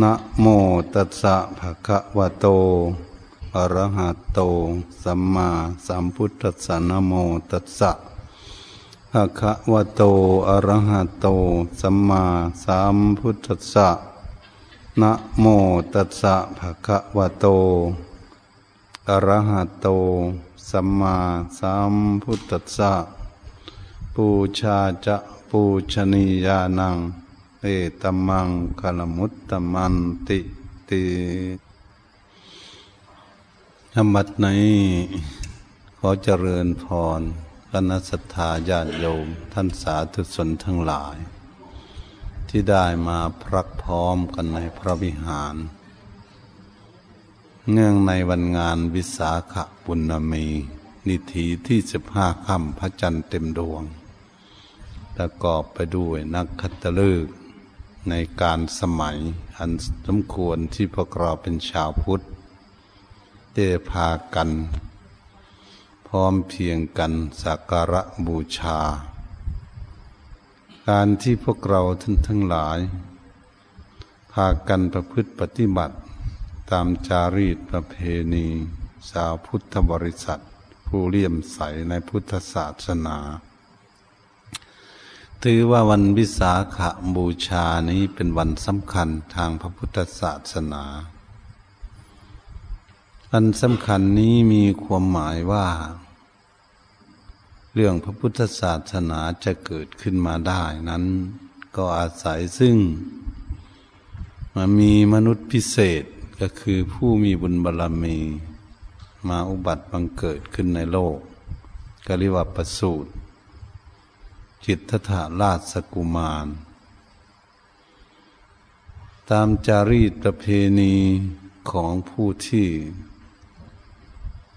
นะโมตัสสะภะคะวะโต อะระหะโต สัมมาสัมพุทธัสสะนะโมตัสสะภะคะวะโต อะระหะโต สัมมาสัมพุทธัสสะนะโมตัสสะภะคะวะโต อะระหะโต สัมมาสัมพุทธัสสะ ปูชาจะปูชนียานัง เอตมังคลมุตตมันติติธรรมัดในขอเจริญพรคณะสัทธาญาติโยม ท่านสาธุชนทั้งหลาย ที่ได้มาพรักพร้อมกันในพระวิหาร เนื่องในวันงานวิสาขบุญมี นิธีที่สิบห้าค่ำพระจันทร์เต็มดวงประกอบไปด้วยนักคัตฤกษ์ ในการสมัยอันสมควรที่พวกเราเป็นชาวพุทธได้พากัน พร้อมเพียงกันสักการะบูชา การที่พวกเราท่านทั้งหลาย พากันประพฤติปฏิบัติตามจารีตประเพณี สาวพุทธบริษัท ผู้เลี่ยมใสในพุทธศาสนา ถือว่าวันวิสาขบูชานี้เป็นวันสำคัญทางพระพุทธศาสนาวันสำคัญนี้มีความหมายว่า เรื่องพระพุทธศาสนาจะเกิดขึ้นมาได้นั้น ก็อาศัยซึ่งมามีมนุษย์พิเศษก็คือผู้มีบุญบารรมี มาอุบัติบังเกิดขึ้นในโลก ก็เรียกว่าประสูติ จิตทถาราชสกุมาร ตามจารีตประเพณีของผู้ที่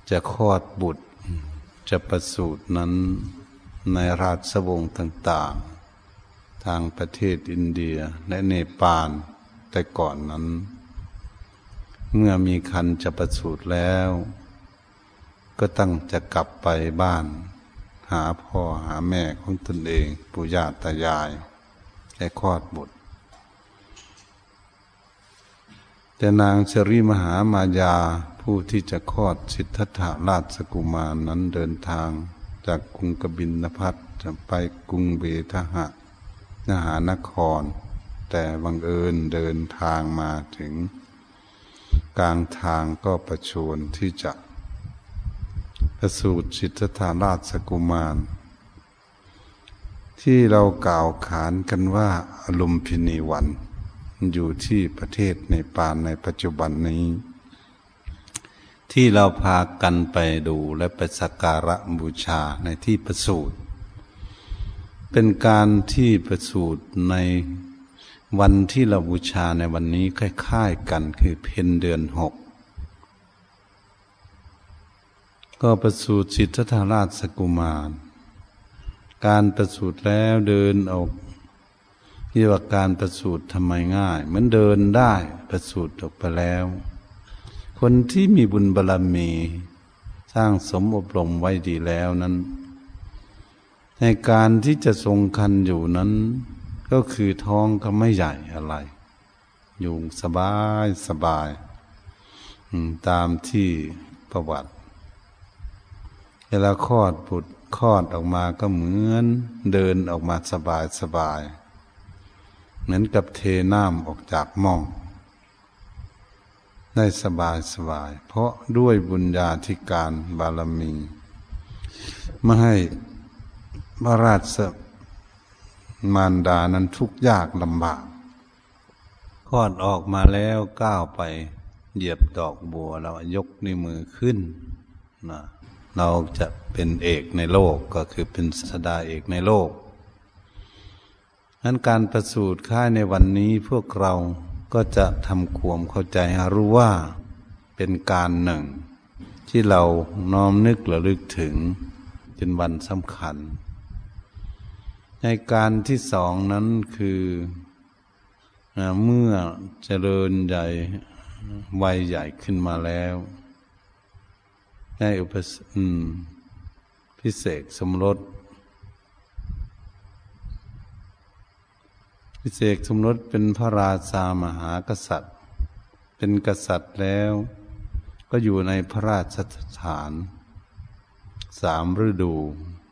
จะคลอดบุตร จะประสูตินั้นในราชวงศ์ต่างๆ ทางประเทศอินเดียและเนปาลแต่ก่อนนั้น เมื่อมีคันจะประสูติแล้ว ก็ตั้งจะกลับไปบ้าน หาพ่อหาแม่ของตนเองปู่ย่าตายายและคลอดบุตร แต่นางเชรีมหามายาผู้ที่จะคลอดสิทธัตถราชกุมารนั้นเดินทางจากกรุงกบินนพัทจะไปกรุงเบทหะนหานคร แต่บังเอิญเดินทางมาถึง กลางทางก็ประชวนที่จะ ประสูติสิทธาราชกุมาร ที่เรากล่าวขานกันว่าอลุมพินีวัน อยู่ที่ประเทศในปานในปัจจุบันนี้ ที่เราพากันไปดูและไปสักการะบูชาในที่ประสูติเป็นการที่ประสูติในวันที่เราบูชาในวันนี้คล้ายๆกันคือเพนเดือนหก ก็ประสูติสิทธัตถราชสกุมาร การประสูติแล้วเดินออกเรียกว่าการประสูติทำไมง่าย เหมือนเดินได้ประสูติออกไปแล้ว คนที่มีบุญบารรมี สร้างสมอบรมไว้ดีแล้วนั้น ในการที่จะทรงคันอยู่นั้น ก็คือท้องก็ไม่ใหญ่อะไร อยู่สบายสบาย ตามที่ประวัติ ลาคลอดบุตรคลอดออกมาก็เหมือนเดินออกมาสบายสบาย เหมือนกับเทน้ำออกจากหม้องได้สบายสบาย เพราะด้วยบุญญาธิการบารมีไม่ให้พระราชมารดานั้นทุกข์ยากลำบากคลอดออกมาแล้วก้าวไป เหยียบดอกบัวแล้วยกนิ้วมือขึ้นนะ เราจะเป็นเอกในโลกก็คือเป็นสดาเอกในโลกนั้นการประสูติค่ายในวันนี้พวกเราก็จะทำความเข้าใจรู้ว่าเป็นการหนึ่ง ที่เราน้อมนึกระลึกถึงเป็นวันสำคัญ ในการที่สองนั้นคือเมื่อเจริญใหญ่วัยใหญ่ขึ้นมาแล้ว ได้อุปสมพิเศษสมรสพิเศษสมรสเป็นพระราชามหากษัตริย์ เป็นกษัตริย์แล้ว ก็อยู่ในพระราชสถานสามฤดู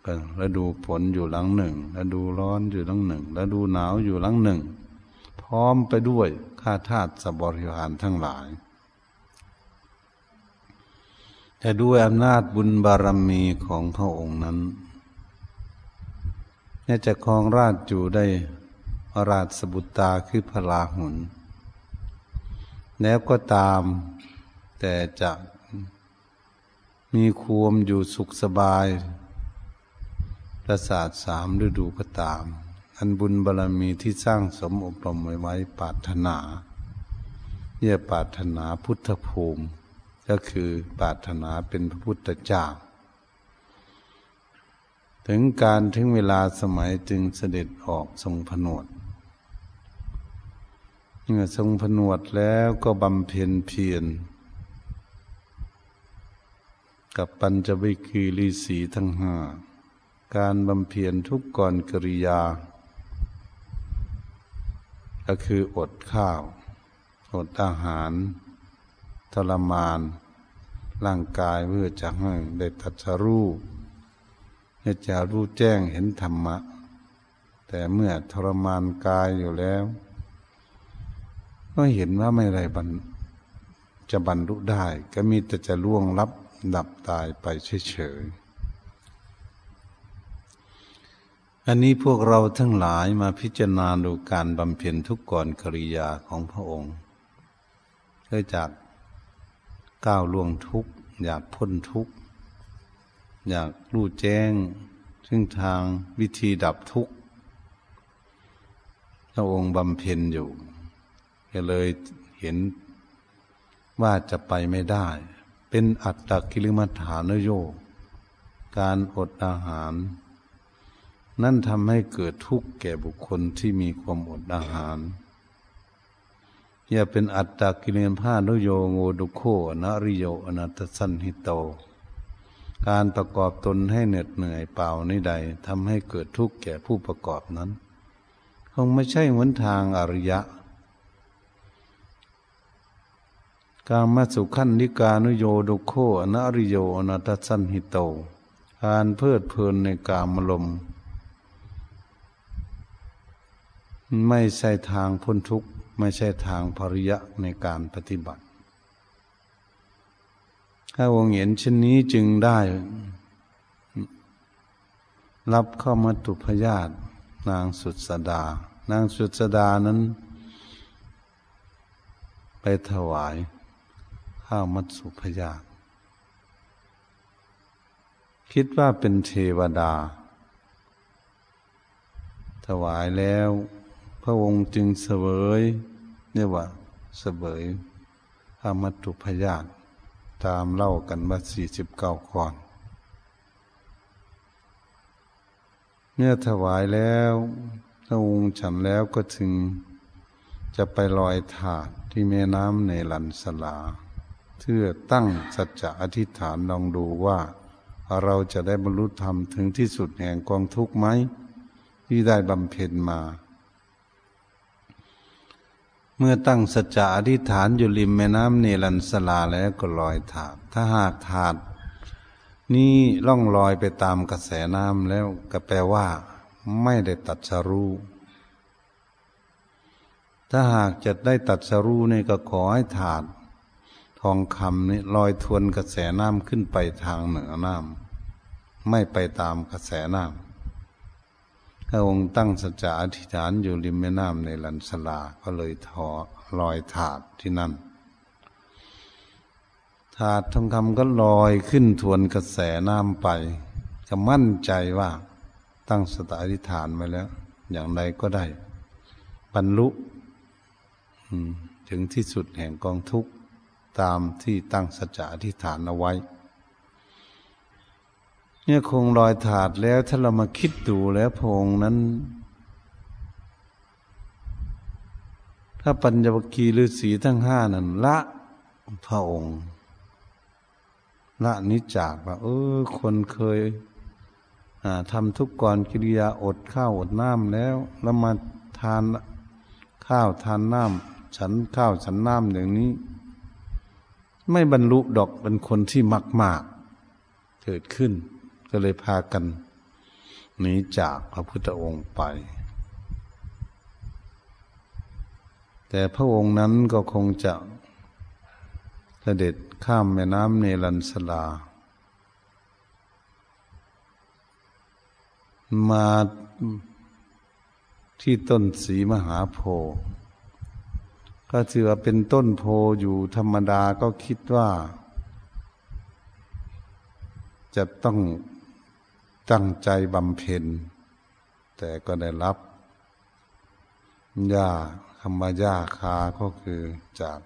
กันฤดูฝนอยู่หลังหนึ่งฤดูร้อนอยู่หลังหนึ่งฤดูหนาวอยู่หลังหนึ่ง พร้อมไปด้วยข้าทาสสบริวารทั้งหลาย แต่ด้วยอำนาจบุญบารมีของพระองค์นั้นเนี่ยจะครองราชอยู่ได้พระราชสบุตาคือพระลาหุนแล้วก็ตามแต่จะมีควมอยู่สุขสบาย ประสาทสามฤดูก็ตาม อันบุญบารรมีที่สร้างสมอบรมไว้ไว้ปาถนา เยี่ยปาถนาพุทธภูมิ ก็คือปาถนาเป็นพระพุทธเจ้า ถึงการถึงเวลาสมัยจึงเสด็จออกทรงผนวดเมื่อทรงผนวดแล้วก็บำเพ็ญเพียรกับปัญจวิคีรีสีทั้งห้าการบำเพ็ญทุกก่อนกริยา ก็คืออดข้าว อดอาหาร ทรมาน ร่างกายเพื่อจะให้ได้ตัดสรู้จะรู้แจ้งเห็นธรรมะ แต่เมื่อทรมานกายอยู่แล้ว ก็เห็นว่าไม่ไรบรรจะบรรลุได้ ก็มีแต่จะล่วงลับดับตายไปเฉยๆ อันนี้พวกเราทั้งหลายมาพิจารณาดูการบำเพ็ญทุกก่อนกริยาของพระองค์เพื่อจาก ก้าวล่วงทุกอยากพ้นทุกอยากรู้แจ้ง ซึ่งทางวิธีดับทุกข์พระองค์บำเพ็ญอยู่ก็เลยเห็นว่าจะไปไม่ได้ เป็นอัตตกิลมัฐานโยการอดอาหาร นั่นทำให้เกิดทุกข์แก่บุคคลที่มีความอดอาหาร อย่าเป็นอัตตกิเลนผ้านโยโงดุโคนริโยอนัตสันหิโต การประกอบตนให้เหน็ดเหนื่อยเปล่าในใดทำให้เกิดทุกข์แก่ผู้ประกอบนั้น คงไม่ใช่หนทางอริยะการมาสุขันนิกานุโยดุโคอนริโยอนัตสันหิโต การเพลิดเพลินในกามลม ไม่ใช่ทางพ้นทุกข์ ไม่ใช่ทางภริยะในการปฏิบัติ ถ้าองค์เห็นเช่นนี้จึงได้ รับเข้ามาตุพยาตนางสุดสดา นางสุดสดานั้น ไปถวายข้าวมัดสุพยาตคิดว่าเป็นเทวดา ถวายแล้ว พระองค์จึงเสวยเรียว่าเสวยข้ามัตุพยาตตามเล่ากันว่าสี่สิบเก้าก่อนเมื่อถวายแล้วพระองค์ฉันแล้วก็ถึงจะไปลอยถาดที่แม่น้ำในลันสลาเพื่อตั้งสัจจะอธิษฐานลองดูว่า เราจะได้บรรลุธรรมถึงที่สุดแห่งกองทุกข์ไหม ที่ได้บำเพ็ญมา มื่อตั้งสัจจะอธิษฐานอยู่ริมแม่น้ำเนรันสลาแล้วก็ลอยถาด ถ้าหากถาด นี้ล่องลอยไปตามกระแสน้ำแล้วก็แปลว่า ไม่ได้ตัดสรู้ถ้าหากจะได้ตัดสรู้นี่ก็ขอให้ถาด ทองคำนี่ลอยทวนกระแสน้ำขึ้นไปทางเหนือน้ำไม่ไปตามกระแสน้ำ ระองค์ตั้งสัจจะอธิษฐานอยู่ริมแม่น้ำในลันสลา ก็เลยทอลอยถาดที่นั่น ถาดทองคำก็ลอยขึ้นทวนกระแสน้ำไป ก็มั่นใจว่าตั้งสัจจะอธิษฐานไว้แล้ว อย่างไรก็ได้ บรรลุถึงที่สุดแห่งกองทุกข์ตามที่ตั้งสัจจะอธิษฐานเอาไว้ เนี่ยคงลอยถาดแล้วถ้าเรามาคิดดูแล้วพงนั้น ถ้าปัญญวคีฤาษีทั้งห้านั้นละพระองค์ละนิจากว่าเออ คนเคยทำทุกก่อนกิริยาอดข้าวอดน้ำแล้ว แล้วมาทานข้าวทานน้ำฉันข้าวฉันน้ำอย่างนี้ ไม่บรรลุดอกเป็นคนที่มากมากเกิดขึ้น ก็เลยพากันหนีจากพระพุทธองค์ไป แต่พระองค์นั้นก็คงจะเสด็จข้ามแม่น้ำเนรันสลา มาที่ต้นสีมหาโพธิ์ก็ถือว่าเป็นต้นโพอยู่ธรรมดาก็คิดว่า จะต้อง ตั้งใจบำเพ็ญ แต่ก็ได้รับยาคำว่าญาคาก็คือจาก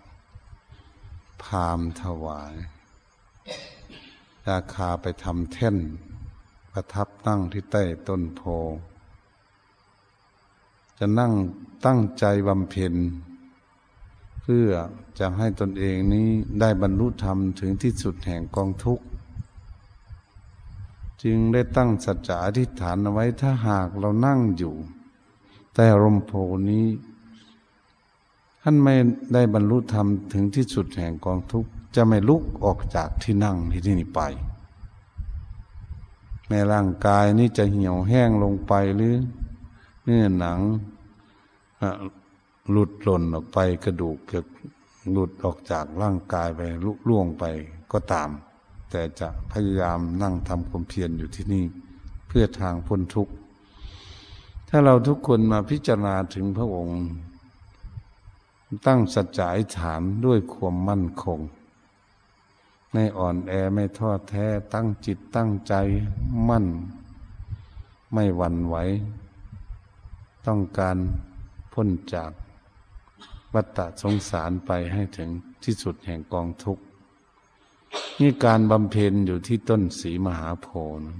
พามถวายยาคาไปทำแท่น ประทับนั่งที่ใต้ต้นโพ จะนั่งตั้งใจบำเพ็ญ เพื่อจะให้ตนเองนี้ได้บรรลุธรรมถึงที่สุดแห่งกองทุกข์ จึงได้ตั้งสัจจะอธิษฐานเอาไว้ถ้าหากเรานั่งอยู่ แต่รมโพนี้ ท่านไม่ได้บรรลุธรรมถึงที่สุดแห่งกองทุกข์จะไม่ลุกออกจากที่นั่งที่นี่ไป แม้ร่างกายนี้จะเหี่ยวแห้งลงไปหรือ เนื้อหนังหลุดหล่นออกไปกระดูกเกิดหลุดออกจากร่างกายไปลุล่วงไปก็ตาม แต่จะพยายามนั่งทำความเพียรอยู่ที่นี่ เพื่อทางพ้นทุกข์ ถ้าเราทุกคนมาพิจารณาถึงพระองค์ ตั้งสัจจะอฐานด้วยความมั่นคง ไม่อ่อนแอไม่ทอดแท้ ตั้งจิตตั้งใจมั่น ไม่หวั่นไหว ต้องการพ้นจากวัฏฏะสงสารไปให้ถึงที่สุดแห่งกองทุกข์ นี่การบำเพ็ญอยู่ที่ต้นสีมหาโพธิ์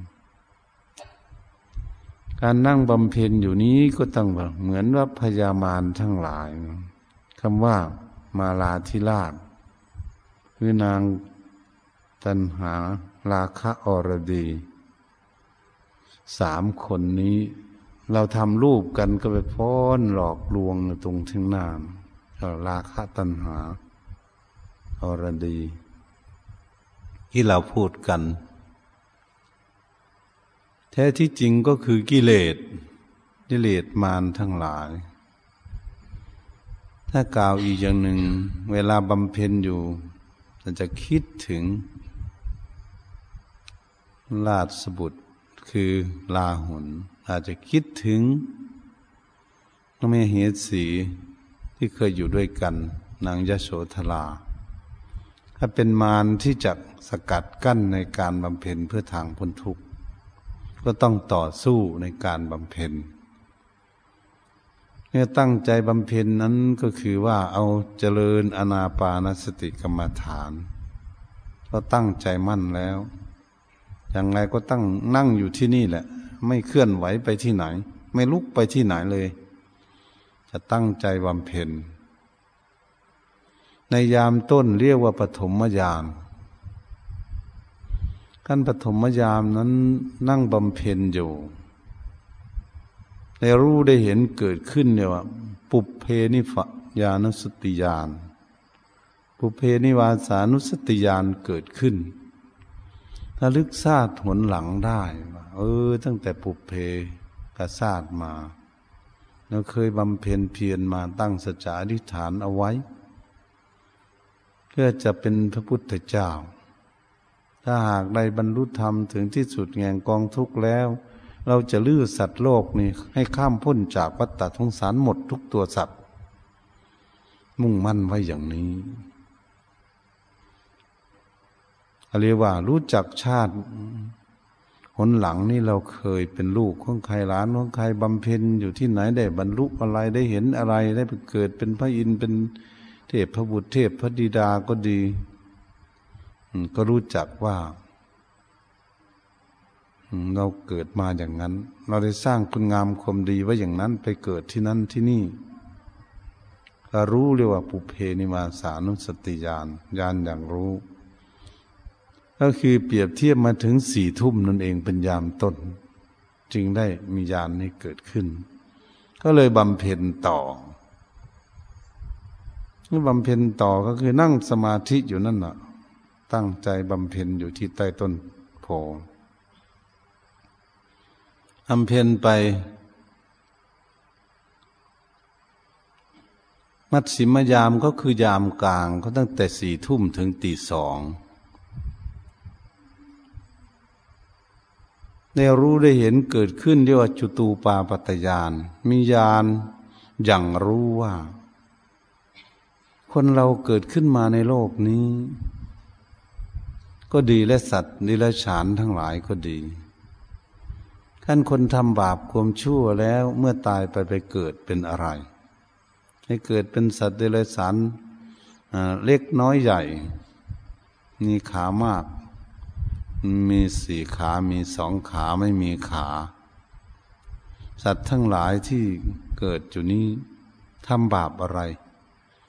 การนั่งบำเพ็ญอยู่นี้ก็ต้องเหมือนว่าพญามารทั้งหลายคำว่ามาลาธิราชคือนางตันหาราคะอรดีสามคนนี้ เราทำรูปกันก็ไปพ้อนหลอกลวงตรงทิ้งนามราคะตัณหาอรดี ที่เราพูดกัน แท้ที่จริงก็คือกิเลสกิเลสมารทั้งหลาย ถ้ากล่าวอีกอย่างหนึ่ง เวลาบำเพ็ญอยู่จะคิดถึงราชสบุตรคือลาหุนอาจจะคิดถึงพระแม่เหตสีที่เคยอยู่ด้วยกัน นางยโสธรา ถ้าเป็นมารที่จะ สกัดกั้นในการบำเพ็ญเพื่อทางพ้นทุกข์ ก็ต้องต่อสู้ในการบำเพ็ญเมื่อตั้งใจบำเพ็ญนั้นก็คือว่าเอาเจริญอนาปานสติกรรมฐาน ก็ตั้งใจมั่นแล้ว อย่างไรก็ตั้งนั่งอยู่ที่นี่แหละ ไม่เคลื่อนไหวไปที่ไหน ไม่ลุกไปที่ไหนเลย จะตั้งใจบำเพ็ญในยามต้นเรียกว่าปฐมยาม ขั้นปฐมยามนั้นนั่งบำเพ็ญอยู่ในรู้ได้เห็นเกิดขึ้นเนี่ยว่า ปุเพนิฟยานุสติยานปุเพนิวาสานุสติยานเกิดขึ้นระลึกซาดหนหลังได้เออ ตั้งแต่ปุเพกซาดมาเราเคยบำเพ็ญเพียรมาตั้งสัจจะอธิษฐานเอาไว้ เพื่อจะเป็นพระพุทธเจ้า ถ้าหากได้บรรลุธรรมถึงที่สุดแห่งกองทุกข์แล้ว เราจะลื้อสัตว์โลกนี้ให้ข้ามพ้นจากวัฏฏะทงสารหมดทุกตัวสัตว์ มุ่งมั่นไว้อย่างนี้เรียกว่ารู้จักชาติหนหลังนี่เราเคยเป็นลูกของใครหลานของใครบำเพ็ญอยู่ที่ไหนได้บรรลุอะไรได้เห็นอะไรได้ไปเกิดเป็นพระอินทร์เป็นเทพพระบุตรเทพพระดีดาก็ดี ก็รู้จักว่า เราเกิดมาอย่างนั้น เราได้สร้างคุณงามความดีไว้อย่างนั้น ไปเกิดที่นั่นที่นี่ก็รู้เรียกว่าปุเพนิมาสานุสติญาณญาณอย่างรู้ ก็คือเปรียบเทียบมาถึงสี่ทุ่มนั่นเองเป็นยามต้น จึงได้มียานนี้เกิดขึ้น ก็เลยบำเพ็ญต่อบำเพ็ญต่อก็คือนั่งสมาธิอยู่นั่นแหละ ตั้งใจบำเพ็ญอยู่ที่ใต้ต้นโพบำเพ็ญไป มัดสิมยามก็คือยามกลางก็ตั้งแต่สี่ทุ่มถึงตีสองได้รู้ได้เห็นเกิดขึ้นเรียกว่าจุตูปาปัตยาน มีญาณอย่างรู้ว่า คนเราเกิดขึ้นมาในโลกนี้ ก็ดีและสัตว์นิรฉานทั้งหลายก็ดีท่านคนทำบาปความชั่วแล้วเมื่อตายไปไปเกิดเป็นอะไร ให้เกิดเป็นสัตว์เดรัจฉานเล็กน้อยใหญ่ มีขามาก มีสี่ขามีสองขาไม่มีขา สัตว์ทั้งหลายที่เกิดอยู่นี้ทำบาปอะไร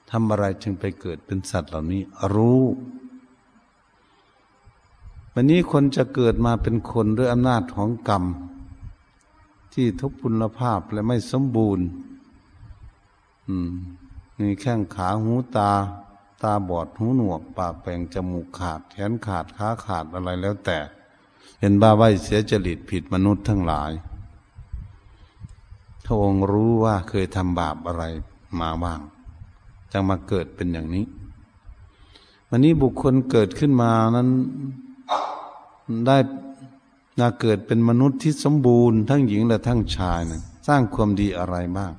ทำอะไรจึงไปเกิดเป็นสัตว์เหล่านี้ รู้ วันนี้คนจะเกิดมาเป็นคนด้วยอำนาจของกรรม ที่ทุกพุณภาพและไม่สมบูรณ์มีแข้งขาหูตา ตาบอดหูหนวก ปากแปงจมูกขาด แขนขาดขาขาดอะไรแล้วแต่ เห็นบ้าใบเสียจริตผิดมนุษย์ทั้งหลายพระองค์รู้ว่าเคยทำบาปอะไรมาบ้างจึงมาเกิดเป็นอย่างนี้ วันนี้บุคคลเกิดขึ้นมานั้น ได้นาเกิดเป็นมนุษย์ที่สมบูรณ์ทั้งหญิงและทั้งชายนะสร้างความดีอะไรบ้าง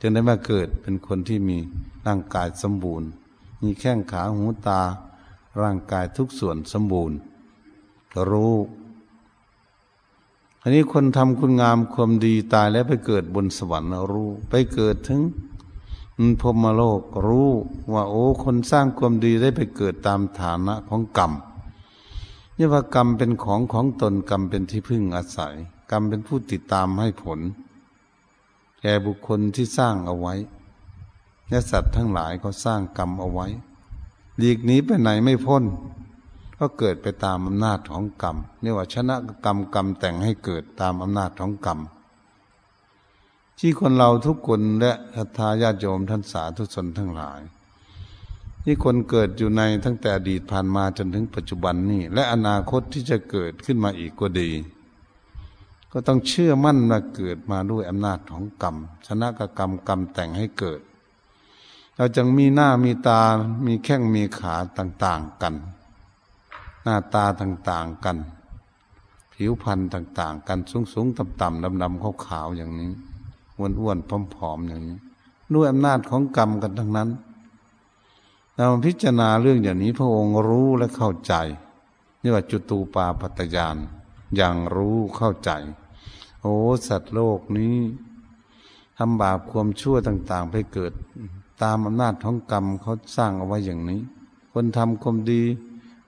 จึงได้มาเกิดเป็นคนที่มีร่างกายสมบูรณ์ มีแข้งขาหูตา ร่างกายทุกส่วนสมบูรณ์รู้อันนี้คนทำคุณงามความดีตายแล้วไปเกิดบนสวรรค์รู้ ไปเกิดถึงพรมโลกรู้ว่าโอ้คนสร้างความดีได้ไปเกิดตามฐานะของกรรม นี่ว่ากรรมเป็นของของตนกรรมเป็นที่พึ่งอาศัย กรรมเป็นผู้ติดตามให้ผลแก่บุคคลที่สร้างเอาไว้และสัตว์ทั้งหลายก็สร้างกรรมเอาไว้หลีกหนีไปไหนไม่พ้น ก็เกิดไปตามอำนาจของกรรมเรียกว่าชนะกรรมกรรมแต่งให้เกิดตามอำนาจของกรรมที่คนเราทุกคนและทัทาญาติโยมท่านสาธุชนทั้งหลาย ที่คนเกิดอยู่ในตั้งแต่อดีตผ่านมาจนถึงปัจจุบันนี้และอนาคตที่จะเกิดขึ้นมาอีกก็ดี ก็ต้องเชื่อมั่นว่าเกิดมาด้วยอำนาจของกรรม ชนะกกรรมกรรมแต่งให้เกิด เราจึงมีหน้ามีตา มีแข้งมีขาต่างๆกัน หน้าตาต่างๆกัน ผิวพรรณต่างๆ กันสูงๆต่ำๆดำๆขาวๆอย่างนี้อ้วนๆผอมๆอย่างนี้ ด้วยอำนาจของกรรมกันทั้งนั้น เราพิจารณาเรื่องอย่างนี้พระองค์รู้และเข้าใจนี่ว่าจุตูปาปัตยานอย่างรู้เข้าใจ โอ้สัตว์โลกนี้ทำบาปความชั่วต่าง ๆ ไปเกิด ตามอำนาจของกรรมเขาสร้างเอาไว้อย่างนี้ คนทำความดี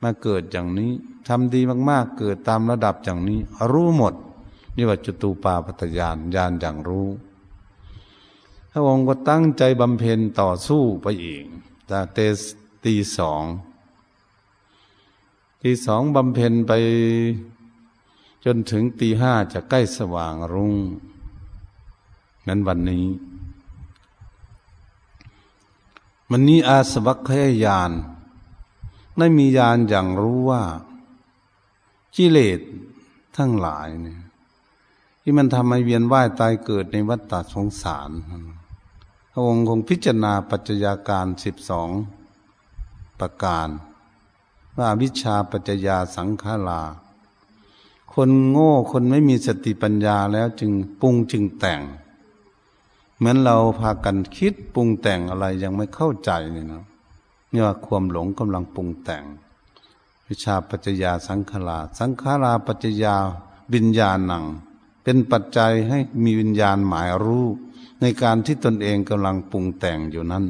มาเกิดอย่างนี้ทำดีมากๆ เกิดตามระดับอย่างนี้ รู้หมดนี่ว่าจุตูปาปัตยานญาณอย่างรู้พระองค์ก็ตั้งใจบำเพ็ญต่อสู้ไปเอีก ต่เตตีสองตีสองบำเพ็ญไปจนถึงตีห้าจะใกล้สว่างรุ่งนั้นวันนี้ มันนี้อาสวัคยายานได้มียานอย่างรู้ว่ากิเลสทั้งหลายเนี่ยที่มันทำให้เวียนว่ายตายเกิดในวัฏฏสงสารพ ระองค์คงพิจารณาปัจจัยาการสิบสองประการ ว่าวิชาปัจจยาสังขาราคนโง่คนไม่มีสติปัญญาแล้วจึงปรุงจึงแต่ง เหมือนเราพากันคิดปรุงแต่งอะไรยังไม่เข้าใจนี่นะนี่ว่าความหลงกำลังปรุงแต่ง วิชาปัจจยาสังขาราสังขาราปัจจยาวิญญาณัง เป็นปัจจัยให้มีวิญญาณหมายรู้ในการที่ตนเองกำลังปรุงแต่งอยู่นั้น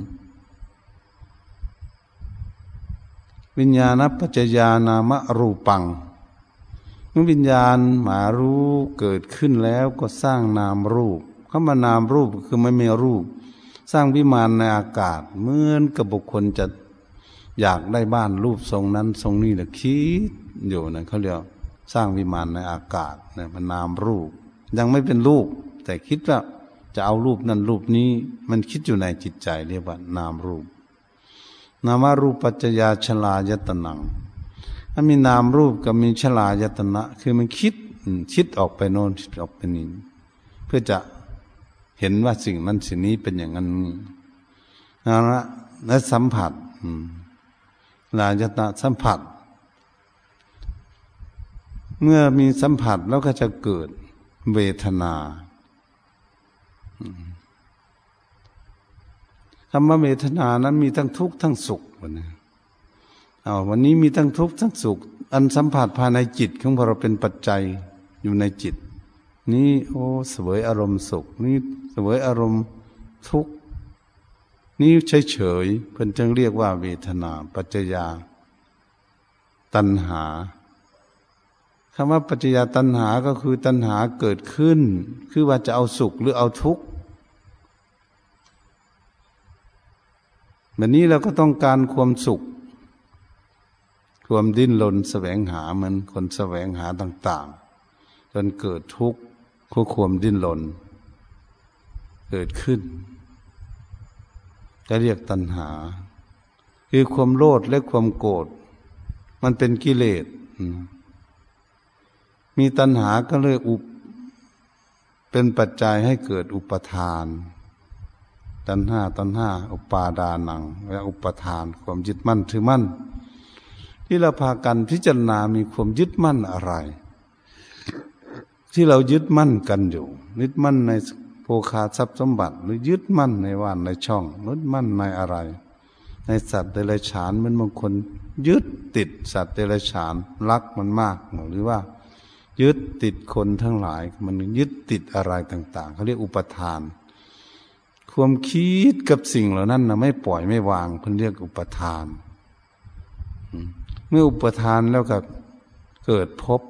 วิญญาณปัจจยานามรูปังเมื่อวิญญาณหมายรู้เกิดขึ้นแล้วก็สร้างนามรูปคำว่านามรูปคือไม่มีรูป สร้างวิมานในอากาศเหมือนกับบุคคลจะอยากได้บ้านรูปทรงนั้นทรงนี้นะคิดอยู่นะเขาเรียกสร้างวิมานในอากาศเนี่ยมันนามรูป ยังไม่เป็นรูป แต่คิดว่าจะเอารูปนั้นรูปนี้ มันคิดอยู่ในจิตใจเรียกว่านามรูป นามารูปปัจจยาชลายตนังถ้ามีนามรูปกับมีชลายตนะ คือมันคิดคิดออกไปโน่นคิดออกไปนี่เพื่อจะเห็นว่าสิ่งนั้นสิ่งนี้เป็นอย่างนั้นนะและสัมผัสลายตนะสัมผัส เมื่อมีสัมผัสแล้วก็จะเกิด เวทนาคำว่าเวทนานั้นมีทั้งทุกข์ทั้งสุขวันนี้เอาวันนี้มีทั้งทุกข์ทั้งสุข อันสัมผัสภายในจิตของเราเป็นปัจจัยอยู่ในจิต นี้โอ้เสวยอารมณ์สุข นี่เสวยอารมณ์ทุกข์นี่เฉยเฉยเพิ่นจึงเรียกว่าเวทนา ปัจจยา ตัณหา คำว่าปัจจยตัณหาก็คือตัณหาเกิดขึ้น คือว่าจะเอาสุขหรือเอาทุกข์แบบนี้เราก็ต้องการความสุข ความดิ้นรนแสวงหาเหมือนคนแสวงหาต่าง ๆ จนเกิดทุกข์คือความดิ้นรนเกิดขึ้นจะเรียกตัณหา คือความโลภและความโกรธมันเป็นกิเลส มีตัณหาก็เลยอุปเป็นปัจจัยให้เกิดอุปทาน ตัณหาตัณหาอุปาดานัง และอุปทานความยึดมั่นถือมั่น ที่เราพากันพิจารณามีความยึดมั่นอะไร ที่เรายึดมั่นกันอยู่ยึดมั่นในโภคาทรัพย์สมบัติ หรือยึดมั่นในว่านในช่องยึดมั่นในอะไร ในสัตว์เดรัจฉานมันบางคนยึดติดสัตว์เดรัจฉานรักมันมากหรือว่า ยึดติดคนทั้งหลาย มันยึดติดอะไรต่างๆเขาเรียกอุปทาน ความคิดกับสิ่งเหล่านั้นนะไม่ปล่อยไม่วางเพิ่นเรียกอุปทานเมื่ออุปทานแล้วก็เกิดพบ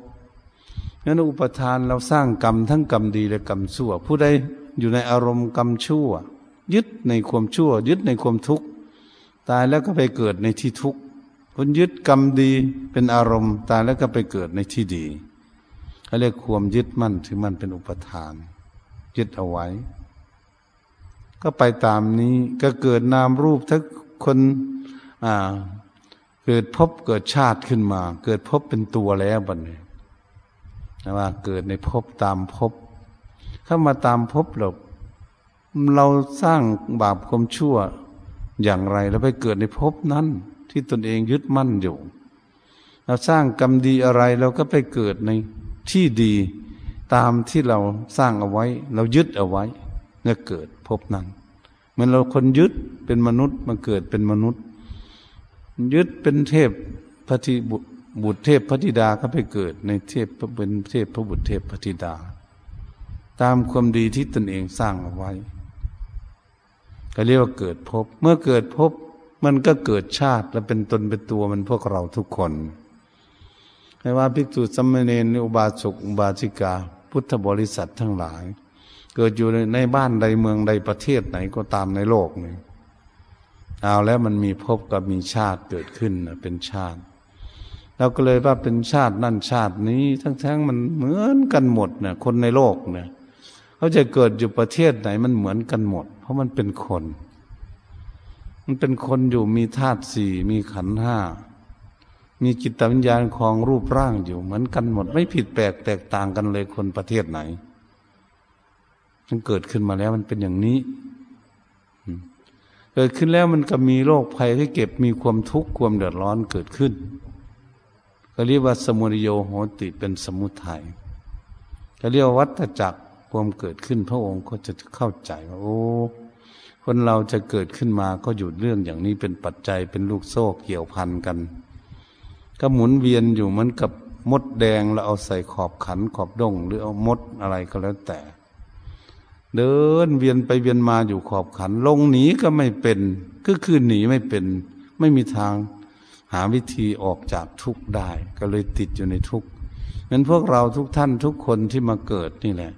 นั้นอุปทานเราสร้างกรรมทั้งกรรมดีและกรรมชั่ว ผู้ใดอยู่ในอารมณ์กรรมชั่ว ยึดในความชั่ว ยึดในความทุกข์ตายแล้วก็ไปเกิดในที่ทุกข์คนยึดกรรมดีเป็นอารมณ์ ตายแล้วก็ไปเกิดในที่ดี เขาเรียกความยึดมั่นถือมันเป็นอุปทาน ยึดเอาไว้ ก็ไปตามนี้ก็เกิดนามรูปทั้งคนอ่าเกิดพบเกิดชาติขึ้นมา เกิดพบเป็นตัวแล้วบัดนี้นะว่าเกิดในพบตามพบเข้ามาตามพบเราเราสร้างบาปความชั่วอย่างไรแล้วไปเกิดในภพนั้น ที่ตนเองยึดมั่นอยู่ เราสร้างกรรมดีอะไรเราก็ไปเกิดใน ที่ดีตามที่เราสร้างเอาไว้ เรายึดเอาไว้ก็เกิดพบนั้น เหมือนเราคนยึดเป็นมนุษย์มาเกิดเป็นมนุษย์ ยึดเป็นเทพพระธิบุตรเทพพระธิดาก็ไปเกิดในเทพเป็นเทพพระบุตรเทพพระธิดา ตามความดีที่ตนเองสร้างเอาไว้ก็เรียกว่าเกิดพบ เมื่อเกิดพบมันก็เกิดชาติและเป็นตนเป็นตัวมันพวกเราทุกคน ไม่ว่าภิกษุสัมมเนนอุบาสกอุบาสิกา พุทธบริษัททั้งหลาย เกิดอยู่ในบ้านใดเมืองใดประเทศไหนก็ตามในโลกนี่เอาแล้วมันมีพบกับมีชาติเกิดขึ้นเป็นชาติเราก็เลยว่าเป็นชาตินั่นชาตินี้ ทั้งๆมันเหมือนกันหมดนี่ยคนในโลกเนี่ยเขาจะเกิดอยู่ประเทศไหนมันเหมือนกันหมด เพราะมันเป็นคน มันเป็นคนอยู่มีธาตุสี่มีขันห้า มีจิตวิญญาณของรูปร่างอยู่เหมือนกันหมด ไม่ผิดแปลกแตกต่างกันเลยคนประเทศไหน มันเกิดขึ้นมาแล้วมันเป็นอย่างนี้เกิดขึ้นแล้วมันก็มีโรคภัยที่เก็บมีความทุกข์ความเดือดร้อนเกิดขึ้นก็เรียกว่าสมุทโยโหติเป็นสมุทัยก็เรียกว่าวัฏจักรความเกิดขึ้นพระองค์ก็จะเข้าใจว่าโอ้คนเราจะเกิดขึ้นมาก็หยุดเรื่องอย่างนี้เป็นปัจจัยเป็นลูกโซ่เกี่ยวพันกัน ก็หมุนเวียนอยู่เหมือนกับมดแดงแล้วเอาใส่ขอบขันขอบดง หรือเอามดอะไรก็แล้วแต่ เดินเวียนไปเวียนมาอยู่ขอบขัน ลงหนีก็ไม่เป็น ก็คือหนีไม่เป็น ไม่มีทางหาวิธีออกจากทุกข์ได้ ก็เลยติดอยู่ในทุกข์นั้นพวกเราทุกท่านทุกคนที่มาเกิดนี่แหละ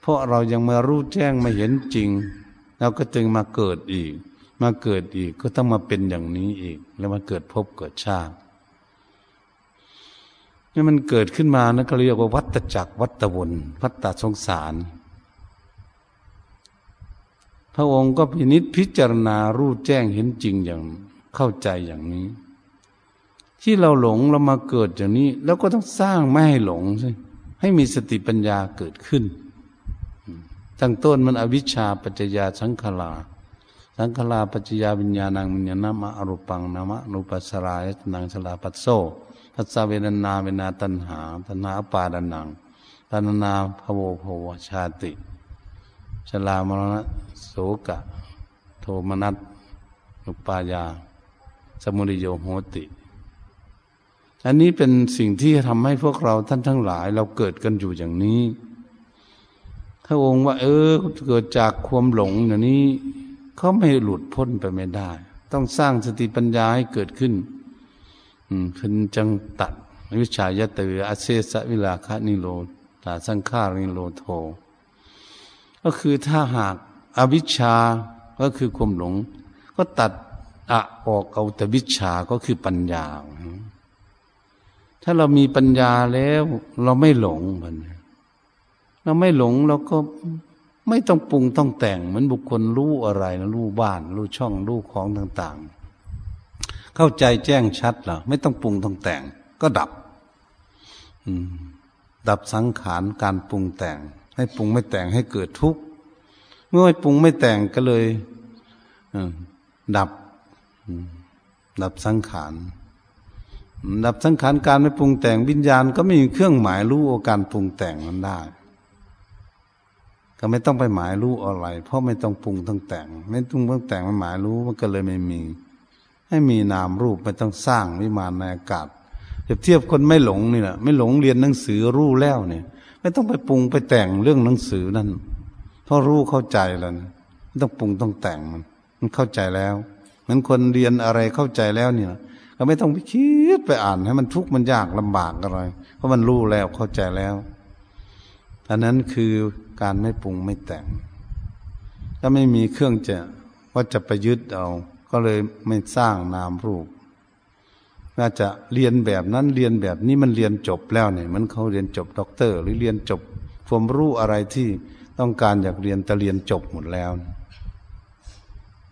เพราะเรายังมารู้แจ้งมาเห็นจริงเราก็จึงมาเกิดอีก มาเกิดอีกก็ต้องมาเป็นอย่างนี้อีก แล้วมาเกิดพบเกิดชาติ นี่มันเกิดขึ้นมานะก็เรียกว่าวัตจักรวัตวนวัตตสงสาร พระองค์ก็พินิษพิจารณารู้แจ้งเห็นจริงอย่างเข้าใจอย่างนี้ ที่เราหลงเรามาเกิดอย่างนี้แล้วก็ต้องสร้างไม่ให้หลงใช่ให้มีสติปัญญาเกิดขึ้นตั้งต้นมันอวิชชาปัจจยาสังขลาสังขลาปัจจยาวิญญาณังวิญญาณมะอรูปังนามะนุปัสสรายนังสลาปัสโซ พัสเวนานาเวนาตันหาตันหาปาดานังตันนาภโวภวชาติชลามรณะโสกะ โทมนัสนุปายา สมุริโยโหติ อันนี้เป็นสิ่งที่ทำให้พวกเราท่านทั้งหลาย เราเกิดกันอยู่อย่างนี้ ถ้าองค์ว่า เออ เกิดจากความหลงอย่างนี้เขาไม่หลุดพ้นไปไม่ได้ ต้องสร้างสติปัญญาให้เกิดขึ้น อืมพึนจังตัดวิชายตเวอเซสวิลาคะนิโรตาสังขาริโลโท ก็คือถ้าหากอวิชชาก็คือความหลง ก็ตัดอะออกเอาแต่วิชาก็คือปัญญา ถ้าเรามีปัญญาแล้ว เราไม่หลงมันเราไม่หลงเราก็ไม่ต้องปรุงต้องแต่ง เหมือนบุคคลรู้อะไรนะรู้บ้าน รู้ช่องรู้ของต่าง ๆ เข้าใจแจ้งชัดหรอไม่ต้องปรุงต้องแต่ง ก็ดับดับสังขารการปรุงแต่ง ให้ปรุงไม่แต่งให้เกิดทุกข์เมื่อไม่ปรุงไม่แต่งก็เลยดับดับสังขารดับสังขารการไม่ปรุงแต่งวิญญาณ ก็ไม่มีเครื่องหมายรู้อการปรุงแต่งมันได้ ก็ไม่ต้องไปหมายรู้อะไร เพราะไม่ต้องปรุงต้องแต่ง ไม่ต้องต้องแต่งมันหมายรู้มันก็เลยไม่มี ให้มีนามรูปไม่ต้องสร้างวิมานในอากาศเทียบเทียบคนไม่หลงนี่แหละไม่หลงเรียนหนังสือรู้แล้วเนี่ย ไม่ต้องไปปรุงไปแต่งเรื่องหนังสือนั่นเพราะรู้เข้าใจแล้วนะไม่ต้องปรุงต้องแต่งมันมันเข้าใจแล้วเหมือนคนเรียนอะไรเข้าใจแล้วเนี่ยก็ไม่ต้องไปคิดไปอ่านให้มันทุกข์มันยากลำบากอะไร เพราะมันรู้แล้วเข้าใจแล้วอันนั้นคือการไม่ปรุงไม่แต่งถ้าไม่มีเครื่องจะว่าจะไปยึดเอา ก็เลยไม่สร้างนามรูป น่าจะเรียนแบบนั้นเรียนแบบนี้มันเรียนจบแล้วเนี่ยมันเขาเรียนจบด็อกเตอร์ หรือเรียนจบความรู้อะไรที่ต้องการอยากเรียนแต่เรียนจบหมดแล้ว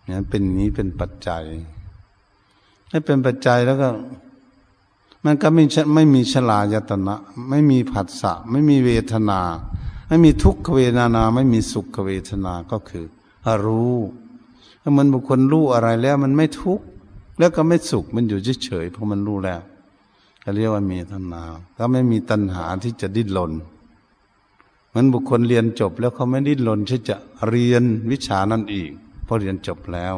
นี่เป็นนี้เป็นปัจจัยให้เป็นปัจจัยแล้วก็ มันก็ไม่ไม่มีชลายตนะ ไม่มีผัสสะ ไม่มีเวทนา ไม่มีทุกขเวทนา ไม่มีสุขเวทนาก็คือรู้ามันบุคคลรู้อะไรแล้ว มันไม่ทุกข์แล้วก็ไม่สุขมันอยู่เฉยๆเพราะมันรู้แล้วเขาเรียกว่ามีธนาถ้าไม่มีตัณหาที่จะดิ้นรนมือนบุคคลเรียนจบแล้วเขาไม่ดิ้นรนที่จะเรียนวิชานั้นอีกเพราะเรียนจบแล้ว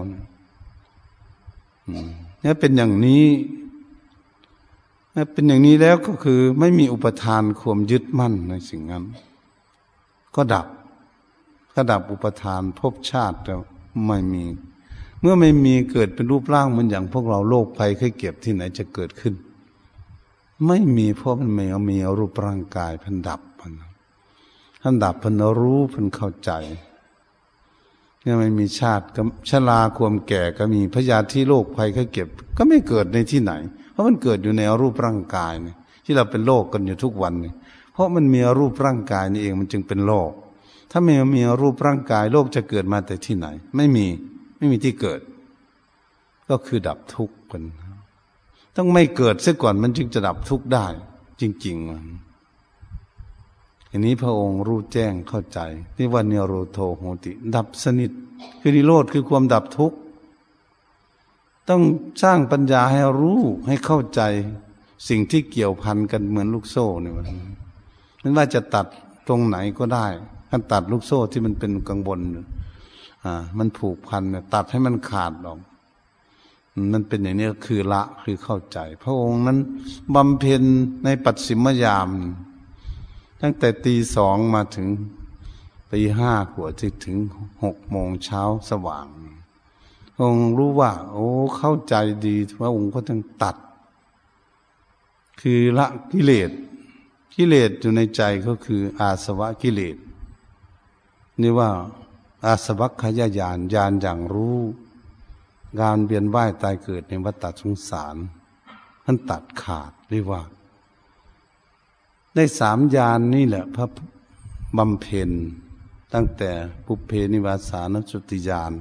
นี่เป็นอย่างนี้เป็นอย่างนี้แล้วก็คือ ไม่มีอุปทานความยึดมั่นในสิ่งนั้น ก็ดับก็ดับอุปทานภพชาติแล้ว ไม่มี เมื่อไม่มีเกิดเป็นรูปร่างมันอย่างพวกเราโลกภัยเคยเก็บที่ไหนจะเกิดขึ้น ไม่มีเพราะมันไม่เอามีรูปร่างกายพันดับพันท่านดับพันรู้พันเข้าใจเนี่ยไม่มีชาติก็ชราความแก่ก็มีพยาธิโรคภัยเคยเก็บ ก็ไม่เกิดในที่ไหน เพราะมันเกิดอยู่ในรูปร่างกายเนี่ยที่เราเป็นโรคกันอยู่ทุกวันเนี่ยเพราะมันมีรูปร่างกายนี่เองมันจึงเป็นโลก ถ้าไม่มีรูปร่างกายโลกจะเกิดมาแต่ที่ไหน ไม่มีไม่มีที่เกิด ก็คือดับทุกข์กันต้องไม่เกิดเสียก่อนมันจึงจะดับทุกข์ได้ จริงๆมันอันนี้พระองค์รู้แจ้งเข้าใจ ที่ว่าเนโรโทโหติ ดับสนิท คือนิโรธคือความดับทุกข์ต้องสร้างปัญญาให้รู้ให้เข้าใจ สิ่งที่เกี่ยวพันกันเหมือนลูกโซ่เนี่ยมันไม่ว่าจะตัดตรงไหนก็ได้ ถ้าตัดลูกโซ่ที่มันเป็นกังวลอ่า มันผูกพันเนี่ยตัดให้มันขาดออกมันเป็นอย่างนี้คือละคือเข้าใจ พระองค์นั้นบำเพ็ญในปัจฉิมยาม ตั้งแต่ตีสองมาถึงตีห้าหัวที่ถึงหกโมงเช้าสว่างองค์รู้ว่า โอ้เข้าใจดีว่าองค์ก็ต้องตัด คือละกิเลสกิเลสอยู่ในใจก็คืออาสวะกิเลส นี่ว่าอาสวัคยายานยานอย่างรู้การเบียนว่ายตายเกิดในวัฏสงสารมันตัดขาดเรียกว่า ได้สามยานนี่แหละพระบำเพ็ญตั้งแต่ปุเพนิวาสานสุติยาน